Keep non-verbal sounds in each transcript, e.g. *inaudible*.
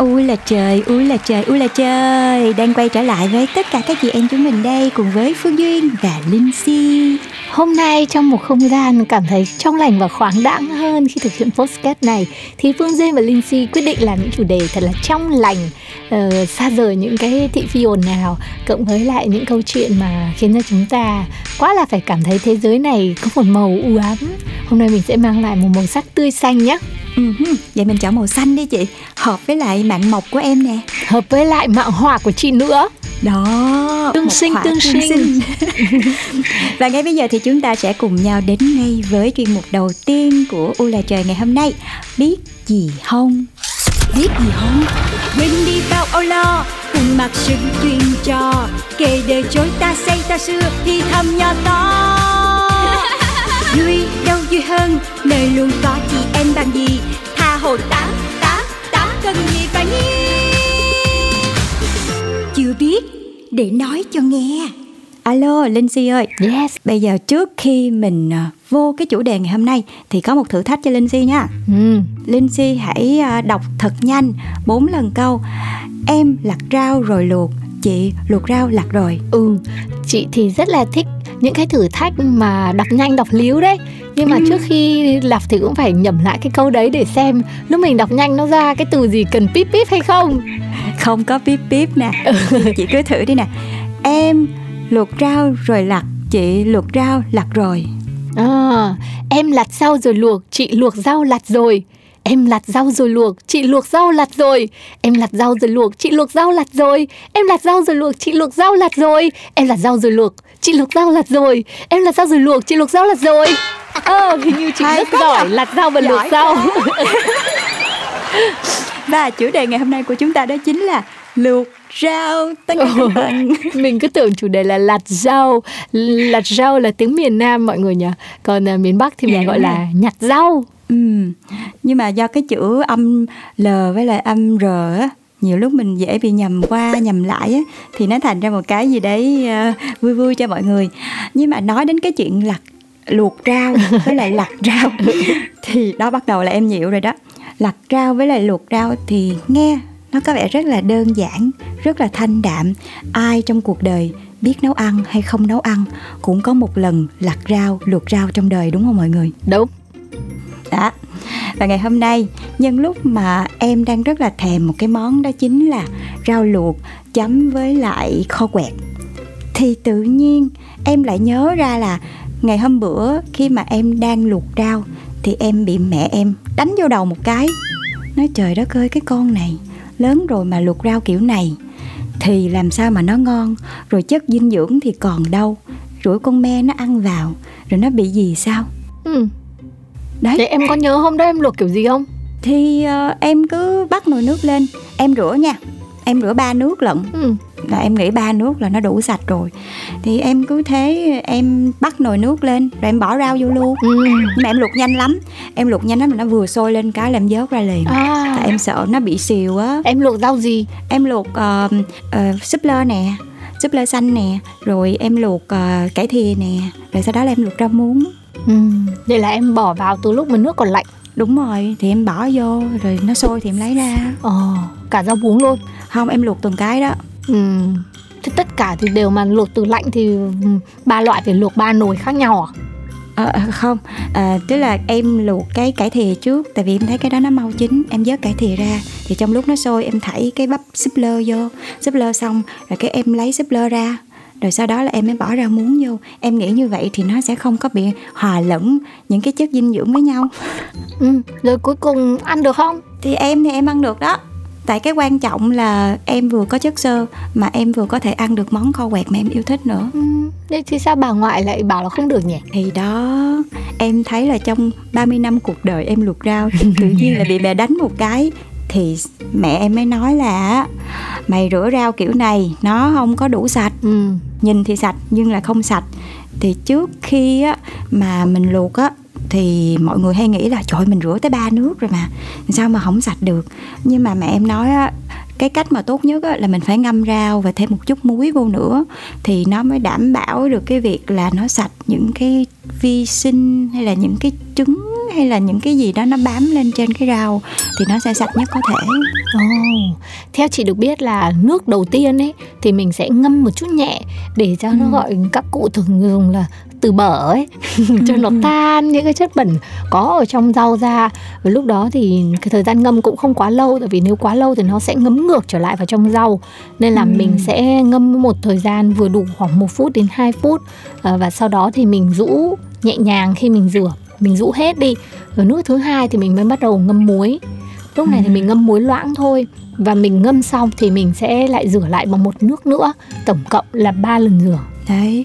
Ui là trời, ui là trời, ui là trời. Đang quay trở lại với tất cả các chị em chúng mình đây Cùng với Phương Duyên và Linh Si. Hôm nay trong một không gian cảm thấy trong lành và khoáng đãng hơn khi thực hiện podcast này thì Phương Duyên và Linh Si quyết định làm những chủ đề thật là trong lành uh, xa rời những cái thị phi ồn nào cộng với lại những câu chuyện mà khiến cho chúng ta quá là phải cảm thấy thế giới này có một màu u ám. Hôm nay mình sẽ mang lại một màu sắc tươi xanh nhé uh-huh. Vậy mình chọn màu xanh đi chị Hợp với lại mạng mộc của em nè. Hợp với lại mạng hỏa của chị nữa. Đó tương sinh tương sinh, sinh. *laughs* và ngay bây giờ thì chúng ta sẽ cùng nhau đến ngay với chuyên mục đầu tiên của u là trời ngày hôm nay. Biết gì không? Biết gì không? Quên đi bao âu lo cùng mặc sự chuyện trò. Kể đời chối ta xây ta xưa thì thầm nhỏ to. *laughs* Vui đâu vui hơn nơi luôn có chị em bằng gì hồ tá tá tá cần gì phải nhi chưa biết để nói cho nghe Alo Linh Si ơi Yes Bây giờ trước khi mình vô cái chủ đề ngày hôm nay Thì có một thử thách cho Linh Si nha ừ. Linh Si hãy đọc thật nhanh bốn lần câu Em lặt rau rồi luộc Chị luộc rau lặt rồi Ừ Chị thì rất là thích những cái thử thách mà đọc nhanh đọc líu đấy. Nhưng mà ừ. trước khi đọc thì cũng phải nhẩm lại cái câu đấy để xem lúc mình đọc nhanh nó ra cái từ gì cần píp píp hay không? Không có píp píp nè. Ừ. *laughs* chị cứ thử đi nè. Em luộc rau rồi lặt chị luộc rau lặt rồi à, em lặt rau rồi luộc chị luộc rau lặt rồi Em lặt rau rồi luộc, chị luộc rau lặt rồi. Em lặt rau rồi luộc, chị luộc rau lặt rồi. Em lặt rau rồi luộc, chị luộc rau lặt rồi. Em lặt rau rồi luộc, chị luộc rau lặt rồi. Em lặt rau rồi luộc, chị luộc rau lặt rồi. Ờ, hình như chị rất giỏi lặt rau và luộc rau. *laughs* và chủ đề ngày hôm nay của chúng ta đó chính là luộc rau tất cả bạn *laughs* mình cứ tưởng chủ đề là lạt rau lạt rau là tiếng miền nam mọi người nhỉ còn uh, miền bắc thì mình dạ, gọi là nhặt rau ừ. Nhưng mà do cái chữ âm l với lại âm r á nhiều lúc mình dễ bị nhầm qua nhầm lại á thì nó thành ra một cái gì đấy uh, vui vui cho mọi người. Nhưng mà nói đến cái chuyện lặt luộc rau với lại lặt *laughs* rau thì đó bắt đầu là em nhiễu rồi đó. Lặt rau với lại luộc rau thì nghe nó có vẻ rất là đơn giản rất là thanh đạm. Ai trong cuộc đời biết nấu ăn hay không nấu ăn cũng có một lần lặt rau luộc rau trong đời đúng không mọi người? Đúng đó. Và ngày hôm nay, nhân lúc mà em đang rất là thèm một cái món đó chính là rau luộc chấm với lại kho quẹt. Thì tự nhiên em lại nhớ ra là ngày hôm bữa khi mà em đang luộc rau thì em bị mẹ em đánh vô đầu một cái. Nói, trời đất ơi, cái con này lớn rồi mà luộc rau kiểu này, thì làm sao mà nó ngon, rồi chất dinh dưỡng thì còn đâu. Rủi con me nó ăn vào, rồi nó bị gì sao? Ừ đấy. Vậy em có nhớ hôm đó em luộc kiểu gì không? Thì uh, em cứ bắt nồi nước lên em rửa nha. Em rửa ba nước lận. Ừ. là em nghĩ ba nước là nó đủ sạch rồi. Thì em cứ thế em bắt nồi nước lên rồi em bỏ rau vô luôn. Ừ. nhưng mà em luộc nhanh lắm. Em luộc nhanh lắm mà nó vừa sôi lên cái là em vớt ra liền. À. tại em sợ nó bị xìu á. Em luộc rau gì? Em luộc uh, uh, súp lơ nè súp lơ xanh nè rồi em luộc uh, cải thìa nè rồi sau đó là em luộc rau muống ừ. vậy là em bỏ vào từ lúc mà nước còn lạnh. Đúng rồi thì em bỏ vô rồi nó sôi thì em lấy ra. Ờ cả rau muống luôn. Không em luộc từng cái đó. Ừ. Thế tất cả thì đều mà luộc từ lạnh thì ba loại phải luộc ba nồi khác nhau à? À, không. À, tức là em luộc cái cải thìa trước tại vì em thấy cái đó nó mau chín. Em vớt cải thìa ra thì trong lúc nó sôi em thảy cái bắp súp lơ vô. Súp lơ xong rồi cái em lấy súp lơ ra rồi sau đó là em mới bỏ ra muống vô. Em nghĩ như vậy thì nó sẽ không có bị hòa lẫn những cái chất dinh dưỡng với nhau. Ừ, rồi cuối cùng ăn được không? Thì em thì em ăn được đó. Tại cái quan trọng là em vừa có chất xơ mà em vừa có thể ăn được món kho quẹt mà em yêu thích nữa. Ừ. Thế thì sao bà ngoại lại bảo là không được nhỉ? thì đó em thấy là trong 30 năm cuộc đời em luộc rau tự nhiên là bị mẹ đánh một cái thì mẹ em mới nói là mày rửa rau kiểu này nó không có đủ sạch. Ừ. nhìn thì sạch nhưng là không sạch. Thì trước khi á mà mình luộc á thì mọi người hay nghĩ là trời mình rửa tới ba nước rồi mà sao mà không sạch được? Nhưng mà mẹ em nói á cái cách mà tốt nhất á, là mình phải ngâm rau và thêm một chút muối vô nữa thì nó mới đảm bảo được cái việc là nó sạch những cái vi sinh hay là những cái trứng hay là những cái gì đó nó bám lên trên cái rau thì nó sẽ sạch nhất có thể Ồ, theo chị được biết là nước đầu tiên ấy thì mình sẽ ngâm một chút nhẹ để cho nó Ừ. gọi các cụ thường dùng là từ bở ấy *laughs* cho nó Ừ. tan những cái chất bẩn có ở trong rau ra và lúc đó thì cái thời gian ngâm cũng không quá lâu tại vì nếu quá lâu thì nó sẽ ngấm ngược trở lại vào trong rau nên là Ừ. mình sẽ ngâm một thời gian vừa đủ khoảng 1 phút đến 2 phút À, và sau đó thì mình rũ nhẹ nhàng khi mình rửa mình rũ hết đi rồi nước thứ hai thì mình mới bắt đầu ngâm muối lúc này thì Ừ. mình ngâm muối loãng thôi và mình ngâm xong thì mình sẽ lại rửa lại bằng một nước nữa tổng cộng là ba lần rửa Đấy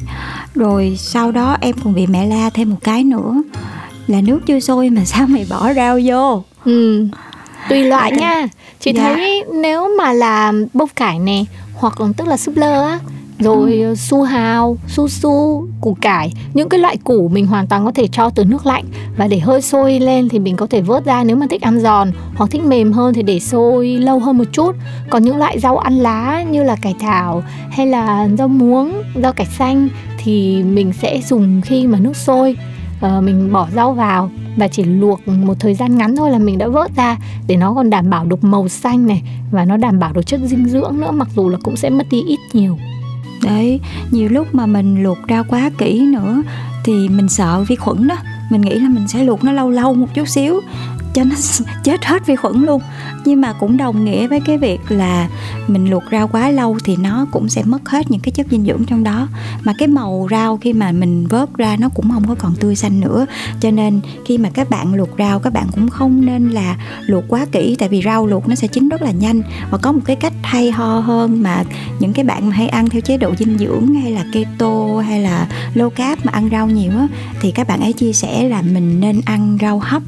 Rồi sau đó em còn bị mẹ la thêm một cái nữa Là nước chưa sôi mà sao mày bỏ rau vô ừ. tùy loại Dạ. nha chị Dạ. thấy nếu mà là bông cải nè hoặc là tức là súp lơ á rồi Ừ. su hào, su su, củ cải Những cái loại củ mình hoàn toàn có thể cho từ nước lạnh. Và để hơi sôi lên thì mình có thể vớt ra nếu mà thích ăn giòn Hoặc thích mềm hơn thì để sôi lâu hơn một chút. Còn những loại rau ăn lá như là cải thảo hay là rau muống, rau cải xanh Thì mình sẽ dùng khi mà nước sôi. Ờ, Mình bỏ rau vào và chỉ luộc một thời gian ngắn thôi là mình đã vớt ra để nó còn đảm bảo được màu xanh này và nó đảm bảo được chất dinh dưỡng nữa mặc dù là cũng sẽ mất đi ít nhiều Đấy. Nhiều lúc mà mình luộc rau quá kỹ nữa Thì mình sợ vi khuẩn đó. Mình nghĩ là mình sẽ luộc nó lâu lâu một chút xíu cho nó chết hết vi khuẩn luôn. Nhưng mà cũng đồng nghĩa với cái việc là mình luộc rau quá lâu thì nó cũng sẽ mất hết những cái chất dinh dưỡng trong đó. Mà cái màu rau khi mà mình vớt ra nó cũng không có còn tươi xanh nữa. Cho nên khi mà các bạn luộc rau, các bạn cũng không nên là luộc quá kỹ, tại vì rau luộc nó sẽ chín rất là nhanh. Và có một cái cách hay ho hơn mà những cái bạn mà hay ăn theo chế độ dinh dưỡng hay là keto hay là low carb mà ăn rau nhiều á, thì các bạn ấy chia sẻ là mình nên ăn rau hấp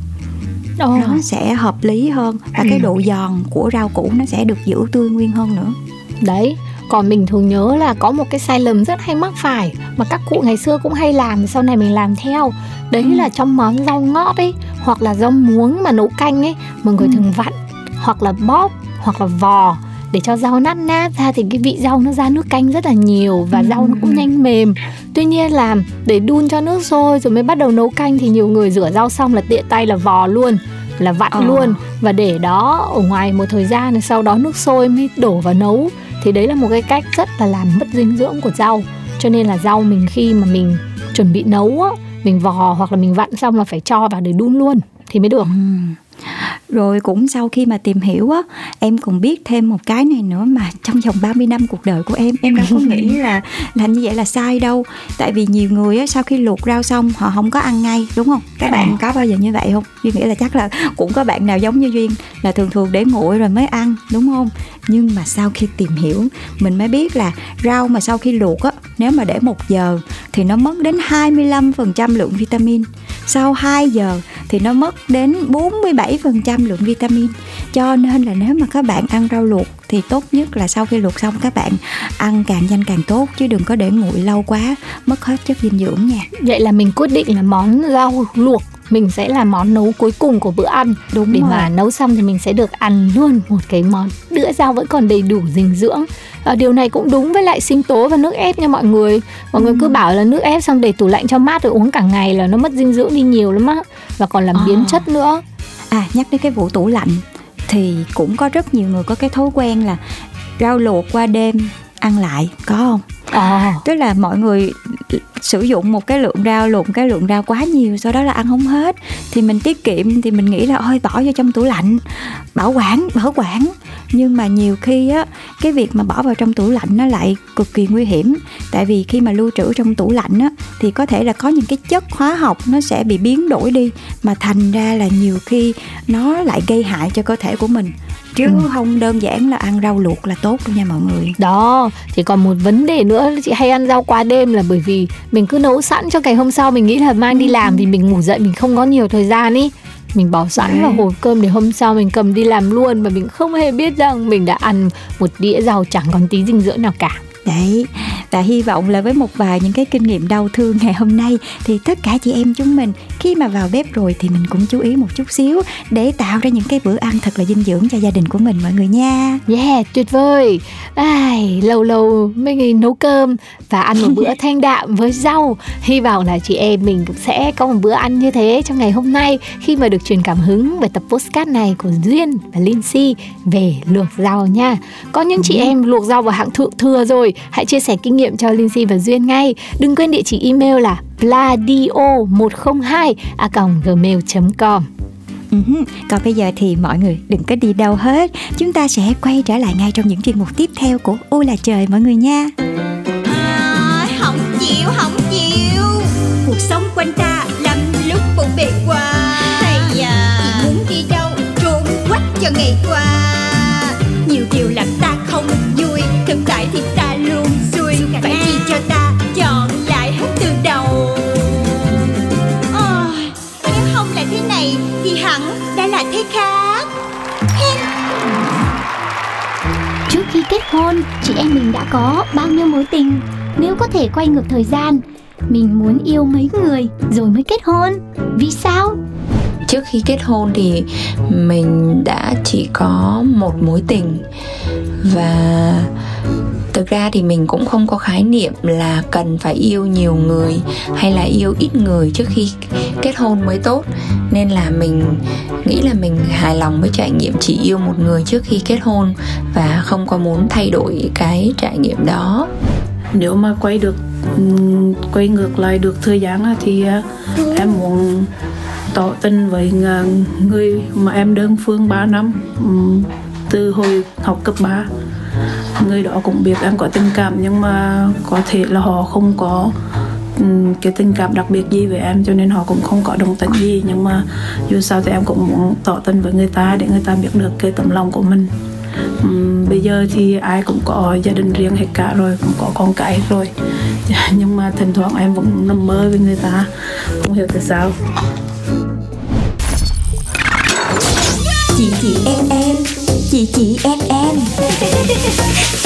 Ồ, nó sẽ hợp lý hơn và cái độ giòn của rau củ nó sẽ được giữ tươi nguyên hơn nữa. Đấy còn mình thường nhớ là có một cái sai lầm rất hay mắc phải mà các cụ ngày xưa cũng hay làm sau này mình làm theo. Đấy Ừ. là trong món rau ngót ấy hoặc là rau muống mà nấu canh ấy mọi người Ừ. thường vặn hoặc là bóp hoặc là vò để cho rau nát nát ra thì cái vị rau nó ra nước canh rất là nhiều và Ừ, rau nó cũng ừ. nhanh mềm tuy nhiên là để đun cho nước sôi rồi mới bắt đầu nấu canh thì nhiều người rửa rau xong là tiện tay là vò luôn là vặn Ờ. luôn và để đó ở ngoài một thời gian rồi sau đó nước sôi mới đổ vào nấu thì đấy là một cái cách rất là làm mất dinh dưỡng của rau cho nên là rau mình khi mà mình chuẩn bị nấu á mình vò hoặc là mình vặn xong là phải cho vào để đun luôn thì mới được Ừm. Rồi cũng sau khi mà tìm hiểu á Em còn biết thêm một cái này nữa mà Trong vòng 30 năm cuộc đời của em Em đâu có nghĩ *laughs* là làm như vậy là sai đâu Tại vì nhiều người á sau khi luộc rau xong Họ không có ăn ngay đúng không? Các bạn có bao giờ như vậy không? Duy nghĩ là chắc là cũng có bạn nào giống như Duyên Là thường thường để nguội rồi mới ăn đúng không? Nhưng mà sau khi tìm hiểu Mình mới biết là rau mà sau khi luộc á Nếu mà để một giờ Thì nó mất đến 25% lượng vitamin sau 2 giờ thì nó mất đến 47% lượng vitamin. Cho nên là nếu mà các bạn ăn rau luộc thì tốt nhất là sau khi luộc xong các bạn ăn càng nhanh càng tốt, chứ đừng có để nguội lâu quá, mất hết chất dinh dưỡng nha. Vậy là mình quyết định là món rau luộc mình sẽ là món nấu cuối cùng của bữa ăn. Đúng để rồi. mà nấu xong thì mình sẽ được ăn luôn một cái món bữa rau vẫn còn đầy đủ dinh dưỡng. À, điều này cũng đúng với lại sinh tố và nước ép nha mọi người. Mọi người cứ Ừ. bảo là nước ép xong để tủ lạnh cho mát rồi uống cả ngày là nó mất dinh dưỡng đi nhiều lắm á. Và còn làm À. biến chất nữa. À nhắc đến cái vụ tủ lạnh thì cũng có rất nhiều người có cái thói quen là rau luộc qua đêm ăn lại có không à. tức là mọi người sử dụng một cái lượng rau luộc cái lượng rau quá nhiều, sau đó là ăn không hết. Thì mình tiết kiệm, thì mình nghĩ là ôi bỏ vô trong tủ lạnh. Bảo quản bảo quản nhưng mà nhiều khi á cái việc mà bỏ vào trong tủ lạnh nó lại cực kỳ nguy hiểm tại vì khi mà lưu trữ trong tủ lạnh á thì có thể là có những cái chất hóa học nó sẽ bị biến đổi đi mà thành ra là nhiều khi nó lại gây hại cho cơ thể của mình chứ Ừ. không đơn giản là ăn rau luộc là tốt đâu nha mọi người Đó, thì còn một vấn đề nữa chị hay ăn rau qua đêm là bởi vì mình cứ nấu sẵn cho ngày hôm sau mình nghĩ là mang đi làm vì mình ngủ dậy mình không có nhiều thời gian ý. Mình bỏ sẵn vào hộp cơm để hôm sau mình cầm đi làm luôn mà mình không hề biết rằng mình đã ăn một đĩa rau chẳng còn tí dinh dưỡng nào cả. Đấy, và hy vọng là với một vài những cái kinh nghiệm đau thương ngày hôm nay thì tất cả chị em chúng mình khi mà vào bếp rồi thì mình cũng chú ý một chút xíu để tạo ra những cái bữa ăn thật là dinh dưỡng cho gia đình của mình mọi người nha. Yeah, tuyệt vời. Ai, lâu lâu mình nấu cơm và ăn một bữa *laughs* thanh đạm với rau. Hy vọng là chị em mình cũng sẽ có một bữa ăn như thế trong ngày hôm nay khi mà được truyền cảm hứng về tập postcard này của Duyên và Lindsay về luộc rau nha. Có những chị em luộc rau vào hạng thượng thừa rồi, hãy chia sẻ kinh nghiệm cho Lindsay và Duyên ngay. Đừng quên địa chỉ email là pladio102 a gmail.com. Ừ hứ. Còn bây giờ thì mọi người đừng có đi đâu hết. Chúng ta sẽ quay trở lại ngay trong những chuyên mục tiếp theo của Ô là trời mọi người nha. À, không chịu không chịu. Cuộc sống quanh ta lắm lúc bộn bề quá hay à. chỉ muốn đi đâu trốn quách cho ngày qua. Nhiều điều làm ta khác. Trước khi kết hôn, chị em mình đã có bao nhiêu mối tình? Nếu có thể quay ngược thời gian Mình muốn yêu mấy người rồi mới kết hôn. Vì sao? trước khi kết hôn thì mình đã chỉ có một mối tình và thực ra thì mình cũng không có khái niệm là cần phải yêu nhiều người hay là yêu ít người trước khi kết hôn mới tốt. Nên là mình nghĩ là mình hài lòng với trải nghiệm chỉ yêu một người trước khi kết hôn và không có muốn thay đổi cái trải nghiệm đó. Nếu mà quay được quay ngược lại được thời gian thì à, em muốn tỏ tình với à, người mà em đơn phương 3 năm từ hồi học cấp 3 người đó cũng biết em có tình cảm, nhưng mà có thể là họ không có cái tình cảm đặc biệt gì với em, cho nên họ cũng không có đồng tình gì. Nhưng mà dù sao thì em cũng muốn tỏ tình với người ta để người ta biết được cái tấm lòng của mình. Bây giờ thì ai cũng có gia đình riêng hết cả rồi, cũng có con cái rồi. *laughs* Nhưng mà thỉnh thoảng em vẫn nằm mơ với người ta, không hiểu tại sao. Chị chị em em, Chị chị em em. Các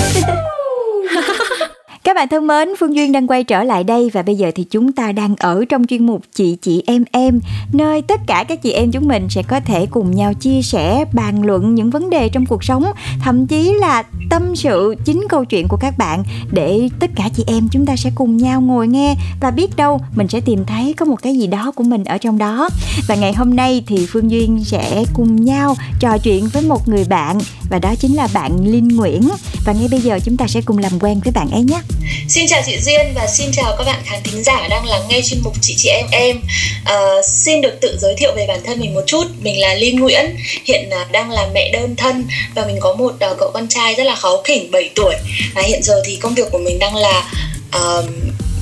bạn thân mến, Phương Duyên đang quay trở lại đây và bây giờ thì chúng ta đang ở trong chuyên mục Chị chị em em nơi tất cả các chị em chúng mình sẽ có thể cùng nhau chia sẻ, bàn luận những vấn đề trong cuộc sống, thậm chí là tâm sự chính câu chuyện của các bạn để tất cả chị em chúng ta sẽ cùng nhau ngồi nghe và biết đâu mình sẽ tìm thấy có một cái gì đó của mình ở trong đó. Và ngày hôm nay thì Phương Duyên sẽ cùng nhau trò chuyện với một người bạn và đó chính là bạn Linh Nguyễn và ngay bây giờ chúng ta sẽ cùng làm quen với bạn ấy nhé. Xin chào chị Duyên và xin chào các bạn khán thính giả đang lắng nghe chuyên mục chị chị em em. À, xin được tự giới thiệu về bản thân mình một chút. Mình là Linh Nguyễn, hiện là đang là mẹ đơn thân và mình có một uh, cậu con trai rất là kháu khỉnh 7 tuổi. Và hiện giờ thì công việc của mình đang là uh,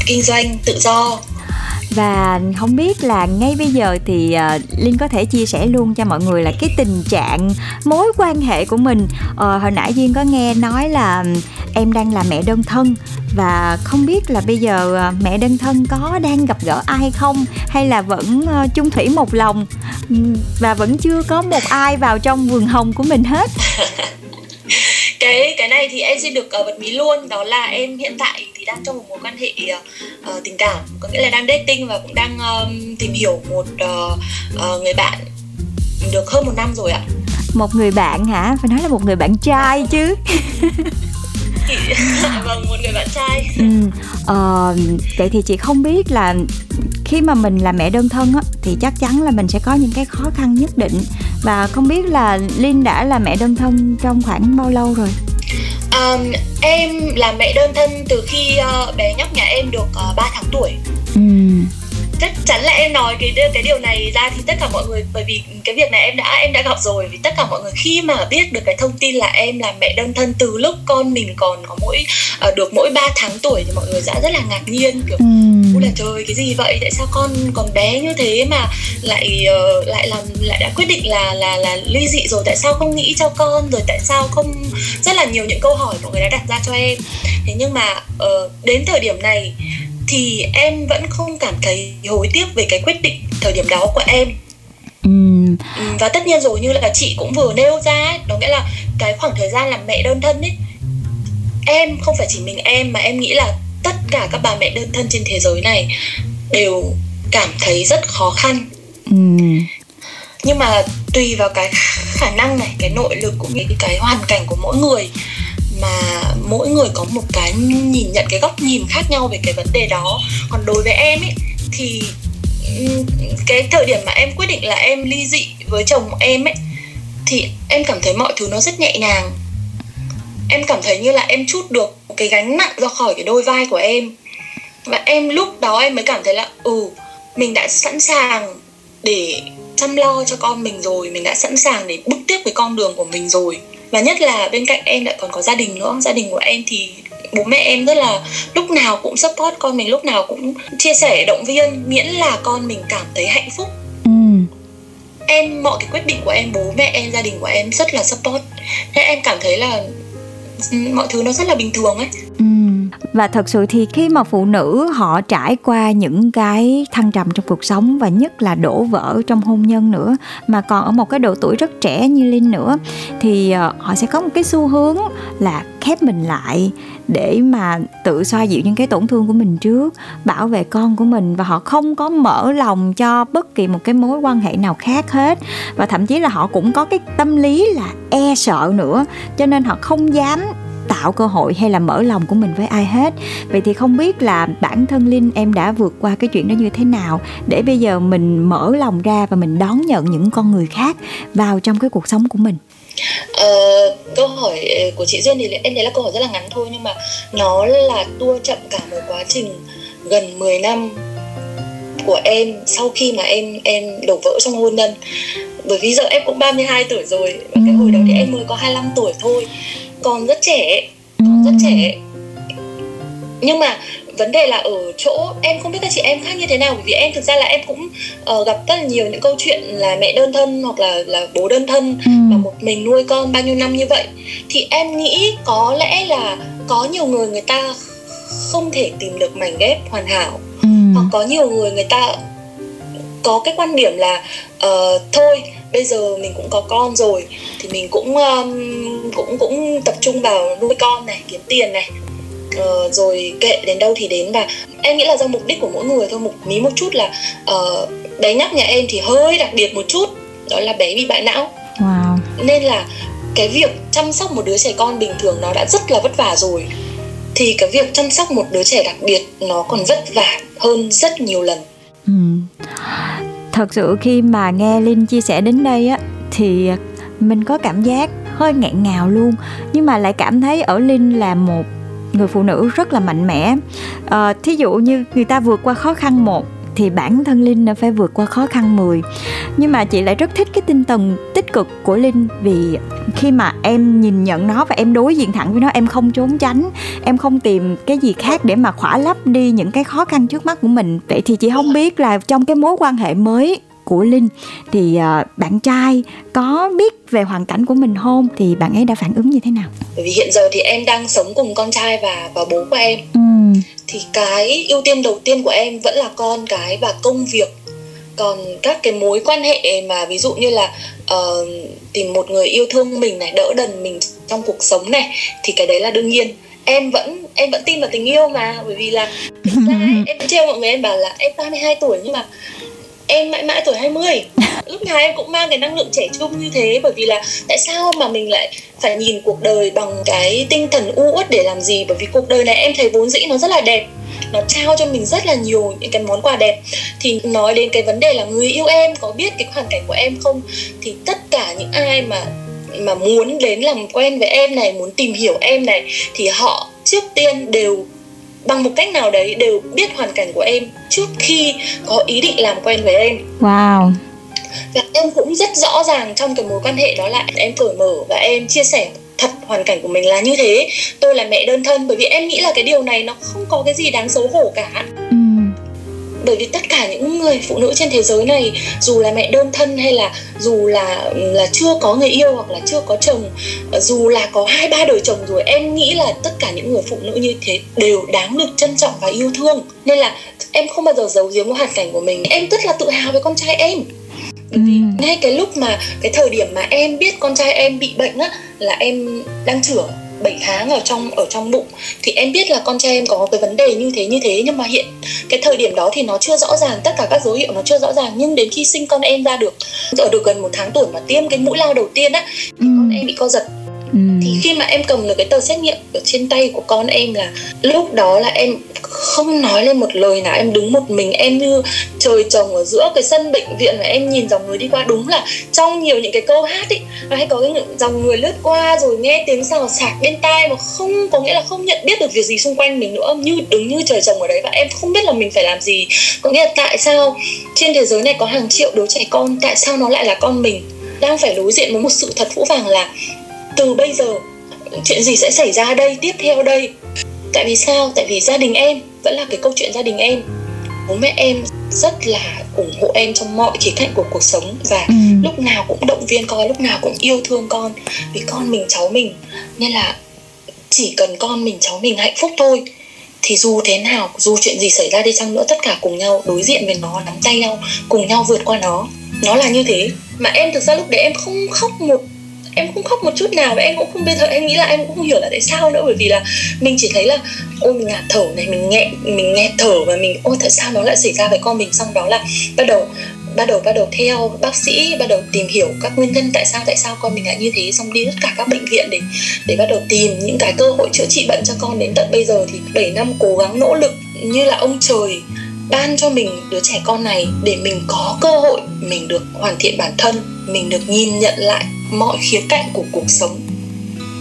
kinh doanh tự do và không biết là ngay bây giờ thì uh, Linh có thể chia sẻ luôn cho mọi người là cái tình trạng mối quan hệ của mình. Ờ, hồi nãy Duyên có nghe nói là em đang là mẹ đơn thân và không biết là bây giờ ờ, mẹ đơn thân có đang gặp gỡ ai không hay là vẫn ờ, chung thủy một lòng và vẫn chưa có một ai vào trong vườn hồng của mình hết. *laughs* cái cái này thì em xin được bật mí luôn đó là em hiện tại thì đang trong một mối quan hệ uh, tình cảm có nghĩa là đang dating và cũng đang um, tìm hiểu một uh, uh, người bạn được hơn một năm rồi ạ Một người bạn hả? Phải nói là một người bạn trai chứ. *laughs* vâng một người bạn trai *laughs* Ừ, ờ, vậy thì chị không biết là khi mà mình là mẹ đơn thân á, thì chắc chắn là mình sẽ có những cái khó khăn nhất định và không biết là Linh đã là mẹ đơn thân trong khoảng bao lâu rồi? Um, em là mẹ đơn thân từ khi uh, bé nhóc nhà em được uh, 3 tháng tuổi. Ừ, chắc chắn là em nói cái cái điều này ra thì tất cả mọi người bởi vì cái việc này em đã em đã gặp rồi. Vì tất cả mọi người khi mà biết được cái thông tin là em là mẹ đơn thân từ lúc con mình còn có mỗi uh, được mỗi 3 tháng tuổi thì mọi người đã rất là ngạc nhiên kiểu ừ, là trời cái gì vậy? Tại sao con còn bé như thế mà lại uh, lại làm lại đã quyết định là là là ly dị rồi? Tại sao không nghĩ cho con rồi? Tại sao không? Rất là nhiều những câu hỏi mọi người đã đặt ra cho em. Thế nhưng mà uh, đến thời điểm này thì em vẫn không cảm thấy hối tiếc về cái quyết định thời điểm đó của em. Ừ, và tất nhiên rồi như là chị cũng vừa nêu ra ấy, đó nghĩa là cái khoảng thời gian làm mẹ đơn thân ấy em không phải chỉ mình em mà em nghĩ là tất cả các bà mẹ đơn thân trên thế giới này đều cảm thấy rất khó khăn. Ừ. nhưng mà tùy vào cái khả năng này cái nội lực cũng như cái hoàn cảnh của mỗi người mà mỗi người có một cái nhìn nhận cái góc nhìn khác nhau về cái vấn đề đó. Còn đối với em ấy thì cái thời điểm mà em quyết định là em ly dị với chồng em ấy thì em cảm thấy mọi thứ nó rất nhẹ nhàng. Em cảm thấy như là em chút được cái gánh nặng ra khỏi cái đôi vai của em. Và em lúc đó em mới cảm thấy là ừ mình đã sẵn sàng để chăm lo cho con mình rồi mình đã sẵn sàng để bước tiếp với con đường của mình rồi. Và nhất là bên cạnh em lại còn có gia đình nữa. Gia đình của em thì bố mẹ em rất là lúc nào cũng support con mình lúc nào cũng chia sẻ động viên miễn là con mình cảm thấy hạnh phúc. Ừ. em mọi cái quyết định của em bố mẹ em gia đình của em rất là support. Thế em cảm thấy là Ừ, mọi thứ nó rất là bình thường ấy. Ừ. Và thật sự thì khi mà phụ nữ họ trải qua những cái thăng trầm trong cuộc sống và nhất là đổ vỡ trong hôn nhân nữa, mà còn ở một cái độ tuổi rất trẻ như linh nữa, thì ờ, họ sẽ có một cái xu hướng là khép mình lại để mà tự xoa dịu những cái tổn thương của mình trước, bảo vệ con của mình và họ không có mở lòng cho bất kỳ một cái mối quan hệ nào khác hết. Và thậm chí là họ cũng có cái tâm lý là e sợ nữa, cho nên họ không dám tạo cơ hội hay là mở lòng của mình với ai hết. Vậy thì không biết là bản thân linh, em đã vượt qua cái chuyện đó như thế nào để bây giờ mình mở lòng ra và mình đón nhận những con người khác vào trong cái cuộc sống của mình? Ờ, câu hỏi của chị Duyên thì em thấy là câu hỏi rất là ngắn thôi nhưng mà nó là tua chậm cả một quá trình gần 10 năm của em sau khi mà em em đổ vỡ trong hôn nhân. Bởi vì giờ em cũng 32 tuổi rồi và cái hồi đó thì em mới có 25 tuổi thôi. Còn rất trẻ còn rất trẻ. Nhưng mà vấn đề là ở chỗ em không biết các chị em khác như thế nào bởi vì em thực ra là em cũng uh, gặp rất là nhiều những câu chuyện là mẹ đơn thân hoặc là là bố đơn thân ừ. và một mình nuôi con bao nhiêu năm như vậy thì em nghĩ có lẽ là có nhiều người người ta không thể tìm được mảnh ghép hoàn hảo ừ. hoặc có nhiều người người ta có cái quan điểm là uh, thôi bây giờ mình cũng có con rồi thì mình cũng um, cũng cũng tập trung vào nuôi con này kiếm tiền này uh, rồi kệ đến đâu thì đến và em nghĩ là do mục đích của mỗi người thôi. Một mí một chút là uh, bé nhắc nhà em thì hơi đặc biệt một chút đó là bé bị bại não. Wow. nên là cái việc chăm sóc một đứa trẻ con bình thường nó đã rất là vất vả rồi. Thì cái việc chăm sóc một đứa trẻ đặc biệt nó còn vất vả hơn rất nhiều lần. Ừ. Thật sự khi mà nghe linh chia sẻ đến đây á thì mình có cảm giác hơi nghẹn ngào luôn. Nhưng mà lại cảm thấy ở linh là một người phụ nữ rất là mạnh mẽ. À, thí dụ như người ta vượt qua khó khăn một thì bản thân Linh đã phải vượt qua khó khăn 10 Nhưng mà chị lại rất thích cái tinh thần tích cực của Linh Vì khi mà em nhìn nhận nó và em đối diện thẳng với nó Em không trốn tránh Em không tìm cái gì khác để mà khỏa lấp đi những cái khó khăn trước mắt của mình. Vậy thì chị không biết là trong cái mối quan hệ mới của Linh. Thì uh, bạn trai có biết về hoàn cảnh của mình không? Thì bạn ấy đã phản ứng như thế nào? Bởi vì hiện giờ thì em đang sống cùng con trai và và bố của em. Ừ. Thì cái ưu tiên đầu tiên của em vẫn là con cái và công việc. Còn các cái mối quan hệ mà ví dụ như là uh, tìm một người yêu thương mình này đỡ đần mình trong cuộc sống này thì cái đấy là đương nhiên. Em vẫn em vẫn tin vào tình yêu mà bởi vì là ra *laughs* em trêu mọi người em bảo là em 32 tuổi nhưng mà em mãi mãi tuổi 20 lúc nào em cũng mang cái năng lượng trẻ trung như thế, bởi vì là tại sao mà mình lại phải nhìn cuộc đời bằng cái tinh thần u uất để làm gì? Bởi vì cuộc đời này em thấy vốn dĩ nó rất là đẹp, nó trao cho mình rất là nhiều những cái món quà đẹp. Thì nói đến cái vấn đề là người yêu em có biết cái hoàn cảnh của em không? Thì tất cả những ai mà mà muốn đến làm quen với em này, muốn tìm hiểu em này, thì họ trước tiên đều bằng một cách nào đấy đều biết hoàn cảnh của em trước khi có ý định làm quen với em. Wow. Và em cũng rất rõ ràng trong cái mối quan hệ đó là em cởi mở và em chia sẻ thật hoàn cảnh của mình là như thế. Tôi là mẹ đơn thân bởi vì em nghĩ là cái điều này nó không có cái gì đáng xấu hổ cả. Bởi vì tất cả những người phụ nữ trên thế giới này dù là mẹ đơn thân hay là dù là là chưa có người yêu hoặc là chưa có chồng dù là có hai ba đời chồng rồi em nghĩ là tất cả những người phụ nữ như thế đều đáng được trân trọng và yêu thương. Nên là em không bao giờ giấu giếm hoàn cảnh của mình. Em rất là tự hào với con trai em. Vì ngay cái lúc mà cái thời điểm mà em biết con trai em bị bệnh á là em đang chữa 7 tháng ở trong ở trong bụng thì em biết là con trai em có cái vấn đề như thế như thế nhưng mà hiện cái thời điểm đó thì nó chưa rõ ràng tất cả các dấu hiệu nó chưa rõ ràng nhưng đến khi sinh con em ra được ở được gần một tháng tuổi mà tiêm cái mũi lao đầu tiên á thì ừ. con em bị co giật Ừ. thì khi mà em cầm được cái tờ xét nghiệm ở trên tay của con em là lúc đó là em không nói lên một lời nào, em đứng một mình, em như trời trồng ở giữa cái sân bệnh viện và em nhìn dòng người đi qua. Đúng là trong nhiều những cái câu hát ấy hay có cái dòng người lướt qua rồi nghe tiếng xào xạc bên tai mà không, có nghĩa là không nhận biết được việc gì xung quanh mình nữa, như đứng như trời trồng ở đấy và em không biết là mình phải làm gì. Có nghĩa là tại sao trên thế giới này có hàng triệu đứa trẻ con, tại sao nó lại là con mình? Đang phải đối diện với một sự thật vũ vàng là từ bây giờ chuyện gì sẽ xảy ra đây tiếp theo đây? Tại vì sao? Tại vì gia đình em vẫn là cái câu chuyện gia đình em. Bố mẹ em rất là ủng hộ em trong mọi khía cạnh của cuộc sống và ừ. lúc nào cũng động viên con lúc nào cũng yêu thương con. Vì con mình cháu mình nên là chỉ cần con mình cháu mình hạnh phúc thôi thì dù thế nào dù chuyện gì xảy ra đi chăng nữa tất cả cùng nhau đối diện với nó nắm tay nhau cùng nhau vượt qua nó. Nó là như thế. Mà em thực ra lúc đấy em không khóc một em không khóc một chút nào và em cũng không bây giờ em nghĩ là em cũng không hiểu là tại sao nữa, bởi vì là mình chỉ thấy là, ôi, mình ngạt thở này, mình nghẹn, mình nghẹt thở và mình, ôi, tại sao nó lại xảy ra với con mình? Xong đó là bắt đầu bắt đầu bắt đầu theo bác sĩ, bắt đầu tìm hiểu các nguyên nhân tại sao tại sao con mình lại như thế. Xong đi tất cả các bệnh viện để để bắt đầu tìm những cái cơ hội chữa trị bệnh cho con. Đến tận bây giờ thì 7 năm cố gắng nỗ lực như là ông trời ban cho mình đứa trẻ con này để mình có cơ hội, mình được hoàn thiện bản thân, mình được nhìn nhận lại mọi khía cạnh của cuộc sống.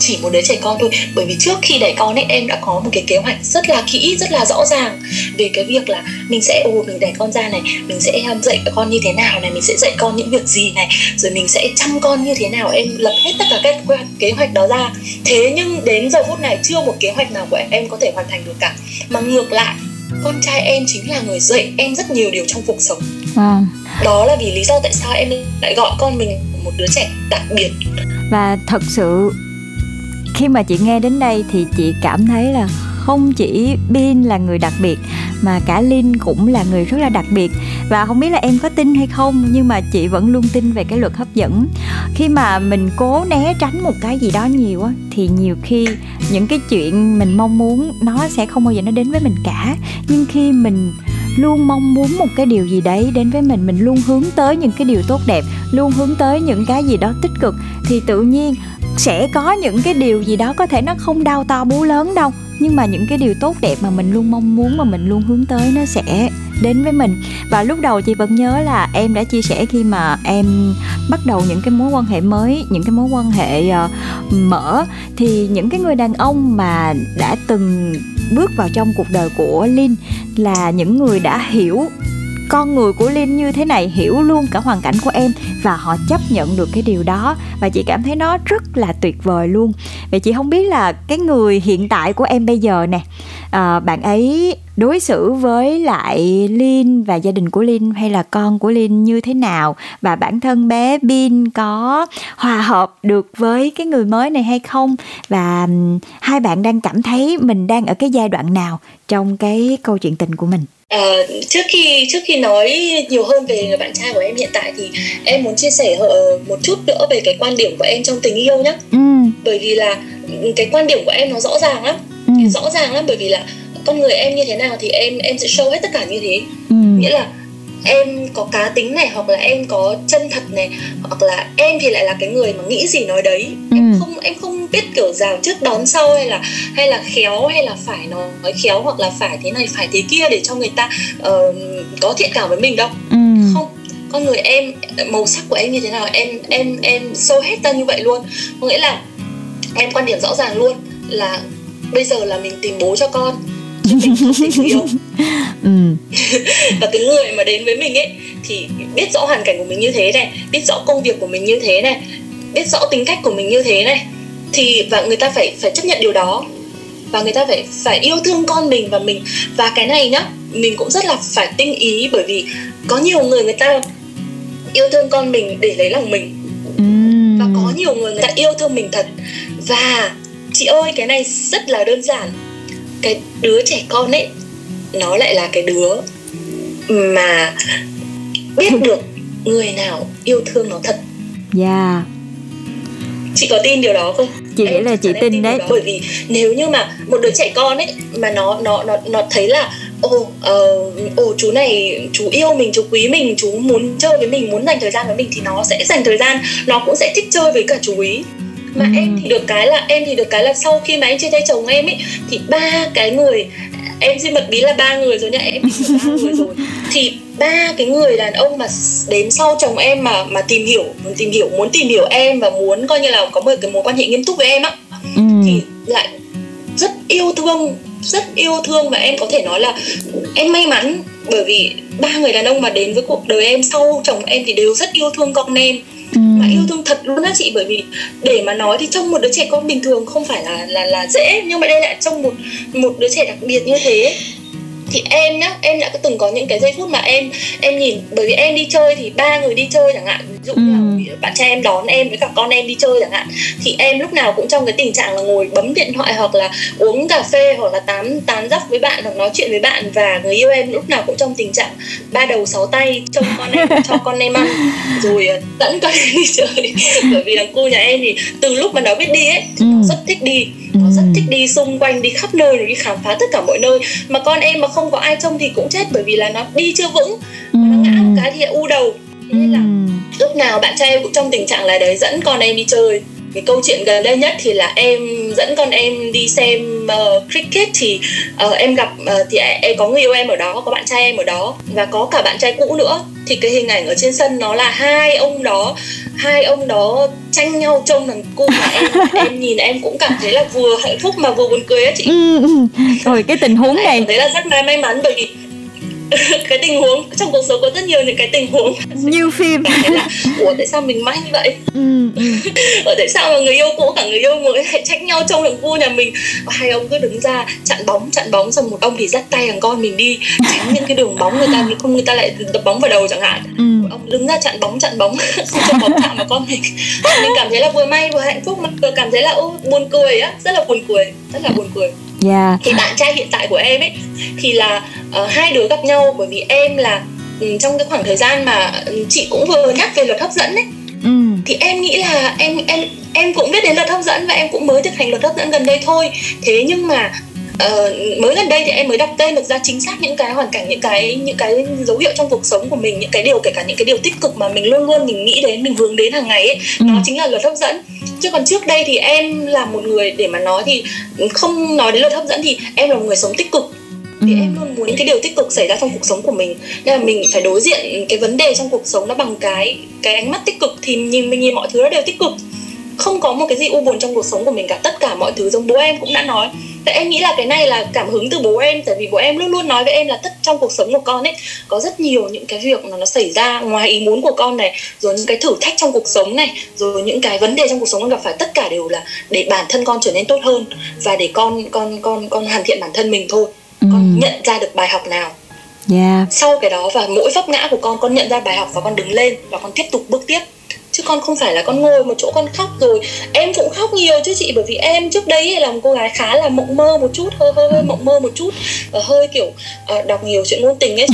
Chỉ một đứa trẻ con thôi bởi vì trước khi đẻ con ấy em đã có một cái kế hoạch rất là kỹ rất là rõ ràng về cái việc là mình sẽ ồ mình đẻ con ra này mình sẽ dạy con như thế nào này mình sẽ dạy con những việc gì này rồi mình sẽ chăm con như thế nào. Em lập hết tất cả các kế hoạch, kế hoạch đó ra. Thế nhưng đến giờ phút này chưa một kế hoạch nào của em có thể hoàn thành được cả. Mà ngược lại con trai em chính là người dạy em rất nhiều điều trong cuộc sống. À. đó là vì lý do tại sao em lại gọi con mình một đứa trẻ đặc biệt. Và thật sự, khi mà chị nghe đến đây thì chị cảm thấy là không chỉ Bin là người đặc biệt, mà cả Linh cũng là người rất là đặc biệt. Và không biết là em có tin hay không, nhưng mà chị vẫn luôn tin về cái luật hấp dẫn. Khi mà mình cố né tránh một cái gì đó nhiều á, thì nhiều khi những cái chuyện mình mong muốn nó sẽ không bao giờ nó đến với mình cả. Nhưng khi mình luôn mong muốn một cái điều gì đấy đến với mình. Mình luôn hướng tới những cái điều tốt đẹp, luôn hướng tới những cái gì đó tích cực. Thì tự nhiên sẽ có những cái điều gì đó có thể nó không đau to bú lớn đâu. Nhưng mà những cái điều tốt đẹp mà mình luôn mong muốn mà mình luôn hướng tới nó sẽ đến với mình. Và lúc đầu chị vẫn nhớ là em đã chia sẻ khi mà em bắt đầu những cái mối quan hệ mới những cái mối quan hệ uh, mở. Thì những cái người đàn ông mà đã từng bước vào trong cuộc đời của Linh là những người đã hiểu con người của Linh như thế này hiểu luôn cả hoàn cảnh của em và họ chấp nhận được cái điều đó. Và chị cảm thấy nó rất là tuyệt vời luôn. Vậy chị không biết là cái người hiện tại của em bây giờ nè à, bạn ấy đối xử với lại Linh và gia đình của Linh hay là con của Linh như thế nào và bản thân bé Bin có hòa hợp được với cái người mới này hay không và hai bạn đang cảm thấy mình đang ở cái giai đoạn nào trong cái câu chuyện tình của mình À, trước khi trước khi nói nhiều hơn về người bạn trai của em hiện tại thì em muốn chia sẻ một chút nữa về cái quan điểm của em trong tình yêu nhé. Ừ. Bởi vì là cái quan điểm của em nó rõ ràng lắm, ừ. rõ ràng lắm bởi vì là con người em như thế nào thì em em sẽ show hết tất cả như thế. Ừ. Nghĩa là em có cá tính này hoặc là em có chân thật này hoặc là em thì lại là cái người mà nghĩ gì nói đấy ừ. em không em không biết kiểu rào trước đón sau hay là hay là khéo hay là phải nói khéo hoặc là phải thế này phải thế kia để cho người ta uh, có thiện cảm với mình đâu ừ. không con người em màu sắc của em như thế nào em em em sâu hết ra như vậy luôn có nghĩa là em quan điểm rõ ràng luôn là bây giờ là mình tìm bố cho con mình không tình yêu ừ. và cái người mà đến với mình ấy thì biết rõ hoàn cảnh của mình như thế này biết rõ công việc của mình như thế này biết rõ tính cách của mình như thế này thì và người ta phải phải chấp nhận điều đó. Và người ta phải phải yêu thương con mình và mình và cái này nhá mình cũng rất là phải tinh ý bởi vì có nhiều người người ta yêu thương con mình để lấy lòng mình. Và có nhiều người người ta yêu thương mình thật. Và chị ơi cái này rất là đơn giản cái đứa trẻ con ấy nó lại là cái đứa mà biết *laughs* được người nào yêu thương nó thật. Dạ. Yeah. chị có tin điều đó không? Chị nghĩ là chị tin đấy. bởi vì nếu như mà một đứa trẻ con ấy mà nó nó nó nó thấy là ồ oh, uh, oh, chú này chú yêu mình chú quý mình chú muốn chơi với mình muốn dành thời gian với mình thì nó sẽ dành thời gian nó cũng sẽ thích chơi với cả chú ý mà ừ. em thì được cái là em thì được cái là sau khi mà em chia tay chồng em ấy thì ba cái người em xin mật bí là ba người rồi nhá em ba người rồi *laughs* thì ba cái người đàn ông mà đến sau chồng em mà mà tìm hiểu muốn tìm hiểu muốn tìm hiểu em và muốn coi như là có một cái mối quan hệ nghiêm túc với em á ừ. thì lại rất yêu thương rất yêu thương và em có thể nói là em may mắn bởi vì ba người đàn ông mà đến với cuộc đời em sau chồng em thì đều rất yêu thương con em ừ. mà yêu thương thật luôn á chị bởi vì để mà nói thì trong một đứa trẻ con bình thường không phải là là là dễ nhưng mà đây lại trong một một đứa trẻ đặc biệt như thế thì em nhá em đã từng có những cái giây phút mà em em nhìn bởi vì em đi chơi thì ba người đi chơi chẳng hạn ví dụ như là bạn trai em đón em với cả con em đi chơi chẳng hạn thì em lúc nào cũng trong cái tình trạng là ngồi bấm điện thoại hoặc là uống cà phê hoặc là tán tán dóc với bạn hoặc nói chuyện với bạn và người yêu em lúc nào cũng trong tình trạng ba đầu sáu tay trông con em cho con em ăn *laughs* rồi ờ, dẫn con em đi chơi. *laughs* Bởi vì thằng cô nhà em thì từ lúc mà nó biết đi ấy thì nó rất thích đi nó rất thích đi xung quanh đi khắp nơi rồi đi khám phá tất cả mọi nơi. Mà con em mà không có ai trông thì cũng chết bởi vì là nó đi chưa vững. Nó ngã một cái thì u đầu. Thế nên là lúc nào bạn trai em cũng trong tình trạng là đấy dẫn con em đi chơi cái câu chuyện gần đây nhất thì là em dẫn con em đi xem uh, cricket thì uh, em gặp uh, thì em có người yêu em ở đó có bạn trai em ở đó và có cả bạn trai cũ nữa. Thì cái hình ảnh ở trên sân nó là hai ông đó hai ông đó tranh nhau trông thằng cô mà em *laughs* em nhìn em cũng cảm thấy là vừa hạnh phúc mà vừa buồn cười á chị. Ừ, ừ. rồi cái tình huống này. Đấy là rất may mắn bởi vì *laughs* cái tình huống trong cuộc sống có rất nhiều những cái tình huống. Như phim. Là ủa tại sao mình may như vậy? Ừ, *laughs* ở tại sao mà người yêu cũ cả người yêu mới lại trách nhau trong thằng cu nhà mình? Và hai ông cứ đứng ra chặn bóng chặn bóng xong một ông thì dắt tay thằng con mình đi. Tránh những cái đường bóng người ta không người ta lại đập bóng vào đầu chẳng hạn. Ừ. ông đứng ra chặn bóng chặn bóng *laughs* không cho bóng chạm vào con mình. Mình cảm thấy là vừa may vừa hạnh phúc mà vừa cảm thấy là ô buồn cười á rất là buồn cười rất là buồn cười yeah. Dạ. thì bạn trai hiện tại của em ấy thì là uh, hai đứa gặp nhau bởi vì em là um, trong cái khoảng thời gian mà chị cũng vừa nhắc về luật hấp dẫn ấy ừ. thì em nghĩ là em em em cũng biết đến luật hấp dẫn và em cũng mới thực hành luật hấp dẫn gần đây thôi thế nhưng mà uh, mới gần đây thì em mới đọc tên được ra chính xác những cái hoàn cảnh những cái những cái dấu hiệu trong cuộc sống của mình những cái điều kể cả những cái điều tích cực mà mình luôn luôn mình nghĩ đến mình hướng đến hàng ngày ấy ừ. nó chính là luật hấp dẫn chứ còn trước đây thì em là một người để mà nói thì không nói đến luật hấp dẫn thì em là một người sống tích cực. Thì ừ. em luôn muốn những cái điều tích cực xảy ra trong cuộc sống của mình. Nên là mình phải đối diện cái vấn đề trong cuộc sống nó bằng cái cái ánh mắt tích cực. Thì nhìn mình nhìn mọi thứ nó đều tích cực không có một cái gì u buồn trong cuộc sống của mình cả. Tất cả mọi thứ giống bố em cũng đã nói. Tại em nghĩ là cái này là cảm hứng từ bố em tại vì bố em luôn luôn nói với em là tất trong cuộc sống của con ấy có rất nhiều những cái việc mà nó xảy ra ngoài ý muốn của con này rồi những cái thử thách trong cuộc sống này rồi những cái vấn đề trong cuộc sống con gặp phải. Tất cả đều là để bản thân con trở nên tốt hơn và để con con con con hoàn thiện bản thân mình thôi. Ừ. con nhận ra được bài học nào. Yeah. sau cái đó và mỗi vấp ngã của con con nhận ra bài học và con đứng lên và con tiếp tục bước tiếp chứ con không phải là con ngồi một chỗ con khóc rồi. Em cũng khóc nhiều chứ chị bởi vì em trước đây là một cô gái khá là mộng mơ một chút hơi hơi hơi mộng mơ một chút. Và hơi kiểu uh, đọc nhiều chuyện ngôn tình ấy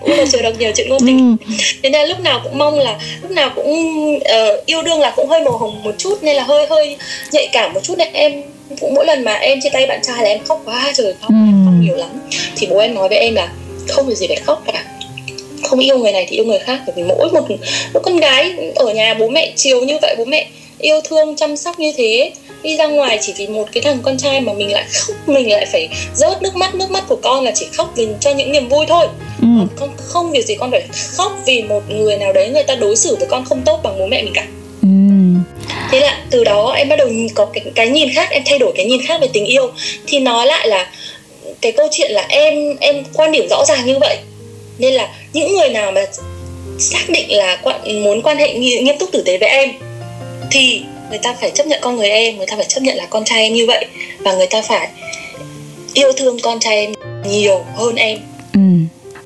cũng là *laughs* trời đọc nhiều chuyện ngôn tình. Ừ. thế nên lúc nào cũng mong là lúc nào cũng uh, yêu đương là cũng hơi màu hồng một chút nên là hơi hơi nhạy cảm một chút. Nên em cũng mỗi lần mà em chia tay bạn trai là em khóc quá trời khóc, ừ. khóc nhiều lắm. Thì bố em nói với em là không có gì phải khóc cả không yêu người này thì yêu người khác bởi vì mỗi một mỗi con gái ở nhà bố mẹ chiều như vậy bố mẹ yêu thương chăm sóc như thế đi ra ngoài chỉ vì một cái thằng con trai mà mình lại khóc mình lại phải rớt nước mắt nước mắt của con là chỉ khóc vì cho những niềm vui thôi ừ. con không việc gì con phải khóc vì một người nào đấy người ta đối xử với con không tốt bằng bố mẹ mình cả ừ. thế là từ đó em bắt đầu có cái, cái nhìn khác em thay đổi cái nhìn khác về tình yêu thì nói lại là cái câu chuyện là em em quan điểm rõ ràng như vậy nên là những người nào mà xác định là muốn quan hệ nghiêm túc tử tế với em, thì người ta phải chấp nhận con người em, người ta phải chấp nhận là con trai em như vậy và người ta phải yêu thương con trai em nhiều hơn em ừ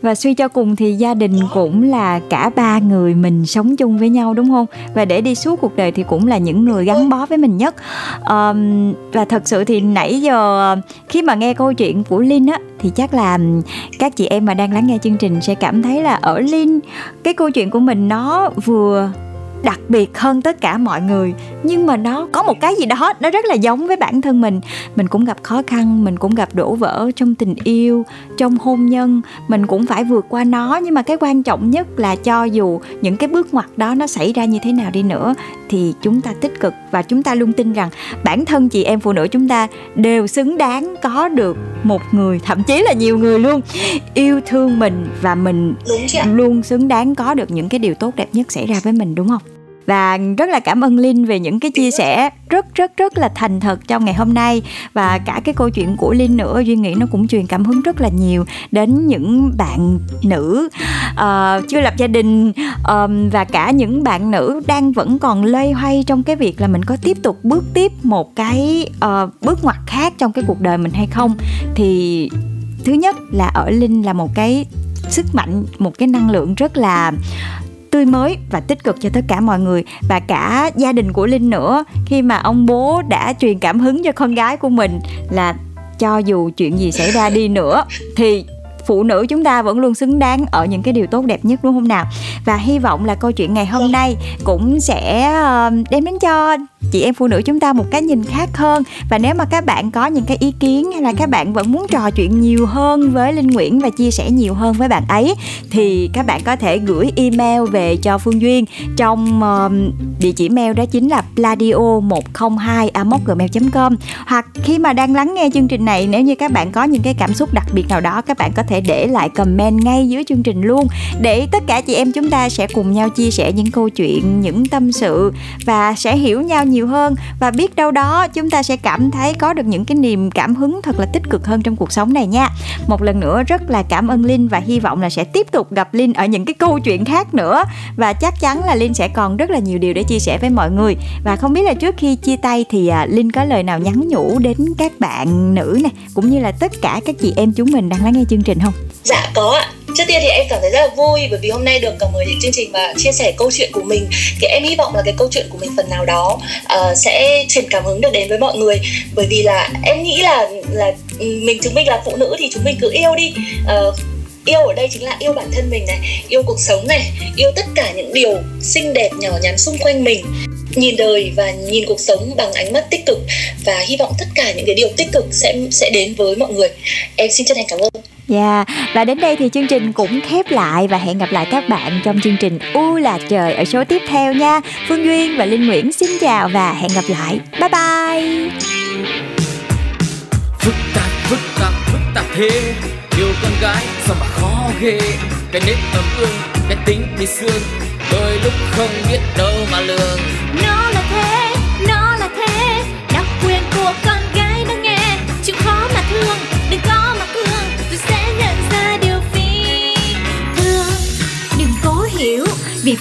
và suy cho cùng thì gia đình cũng là cả ba người mình sống chung với nhau đúng không? Và để đi suốt cuộc đời thì cũng là những người gắn bó với mình nhất. Um, và thật sự thì nãy giờ khi mà nghe câu chuyện của linh á thì chắc là các chị em mà đang lắng nghe chương trình sẽ cảm thấy là ở linh cái câu chuyện của mình nó vừa đặc biệt hơn tất cả mọi người. Nhưng mà nó có một cái gì đó nó rất là giống với bản thân mình. Mình cũng gặp khó khăn mình cũng gặp đổ vỡ trong tình yêu trong hôn nhân. Mình cũng phải vượt qua nó. Nhưng mà cái quan trọng nhất là cho dù những cái bước ngoặt đó nó xảy ra như thế nào đi nữa thì chúng ta tích cực. Và chúng ta luôn tin rằng bản thân chị em phụ nữ chúng ta đều xứng đáng có được một người thậm chí là nhiều người luôn yêu thương mình và mình luôn xứng đáng có được những cái điều tốt đẹp nhất xảy ra với mình đúng không và rất là cảm ơn Linh về những cái chia sẻ rất rất rất là thành thật trong ngày hôm nay. Và cả cái câu chuyện của Linh nữa Duy nghĩ nó cũng truyền cảm hứng rất là nhiều đến những bạn nữ uh, chưa lập gia đình. Um, và cả những bạn nữ đang vẫn còn loay hoay trong cái việc là mình có tiếp tục bước tiếp một cái uh, bước ngoặt khác trong cái cuộc đời mình hay không. Thì thứ nhất là ở Linh là một cái sức mạnh một cái năng lượng rất là tươi mới và tích cực cho tất cả mọi người và cả gia đình của linh nữa. Khi mà ông bố đã truyền cảm hứng cho con gái của mình là cho dù chuyện gì xảy ra đi nữa thì phụ nữ chúng ta vẫn luôn xứng đáng ở những cái điều tốt đẹp nhất đúng không nào? Và hy vọng là câu chuyện ngày hôm nay cũng sẽ đem đến cho chị em phụ nữ chúng ta một cái nhìn khác hơn. Và nếu mà các bạn có những cái ý kiến hay là các bạn vẫn muốn trò chuyện nhiều hơn với linh nguyễn và chia sẻ nhiều hơn với bạn ấy thì các bạn có thể gửi email về cho phương duyên trong uh, địa chỉ mail đó chính là pladio 102 gmail com. Hoặc khi mà đang lắng nghe chương trình này nếu như các bạn có những cái cảm xúc đặc biệt nào đó các bạn có thể để lại comment ngay dưới chương trình luôn. Để tất cả chị em chúng ta sẽ cùng nhau chia sẻ những câu chuyện, những tâm sự và sẽ hiểu nhau nhiều hơn. Và biết đâu đó, chúng ta sẽ cảm thấy có được những cái niềm cảm hứng thật là tích cực hơn trong cuộc sống này nha. Một lần nữa, rất là cảm ơn linh và hy vọng là sẽ tiếp tục gặp linh ở những cái câu chuyện khác nữa. Và chắc chắn là linh sẽ còn rất là nhiều điều để chia sẻ với mọi người. Và không biết là trước khi chia tay thì à, linh có lời nào nhắn nhủ đến các bạn nữ này, cũng như là tất cả các chị em chúng mình đang lắng nghe chương trình không? Dạ có ạ. Trước tiên thì em cảm thấy rất là vui bởi vì hôm nay được cả mời đến chương trình và chia sẻ câu chuyện của mình. Thì em hy vọng là cái câu chuyện của mình phần nào đó uh, sẽ truyền cảm hứng được đến với mọi người. Bởi vì là em nghĩ là là ừ, mình chúng mình là phụ nữ thì chúng mình cứ yêu đi. Uh, yêu ở đây chính là yêu bản thân mình này yêu cuộc sống này yêu tất cả những điều xinh đẹp nhỏ nhắn xung quanh mình. Nhìn đời và nhìn cuộc sống bằng ánh mắt tích cực và hy vọng tất cả những cái điều tích cực sẽ sẽ đến với mọi người. Em xin chân thành cảm ơn. Dạ, yeah. và đến đây thì chương trình cũng khép lại và hẹn gặp lại các bạn trong chương trình U là trời ở số tiếp theo nha. Phương Duyên và Linh Nguyễn xin chào và hẹn gặp lại. Bye bye. Phức tạp, phức tạp, phức tạp thế Yêu con gái sao mà khó ghê Cái nếp ấm ương, cái tính thì xương Đôi lúc không biết đâu mà lường Nó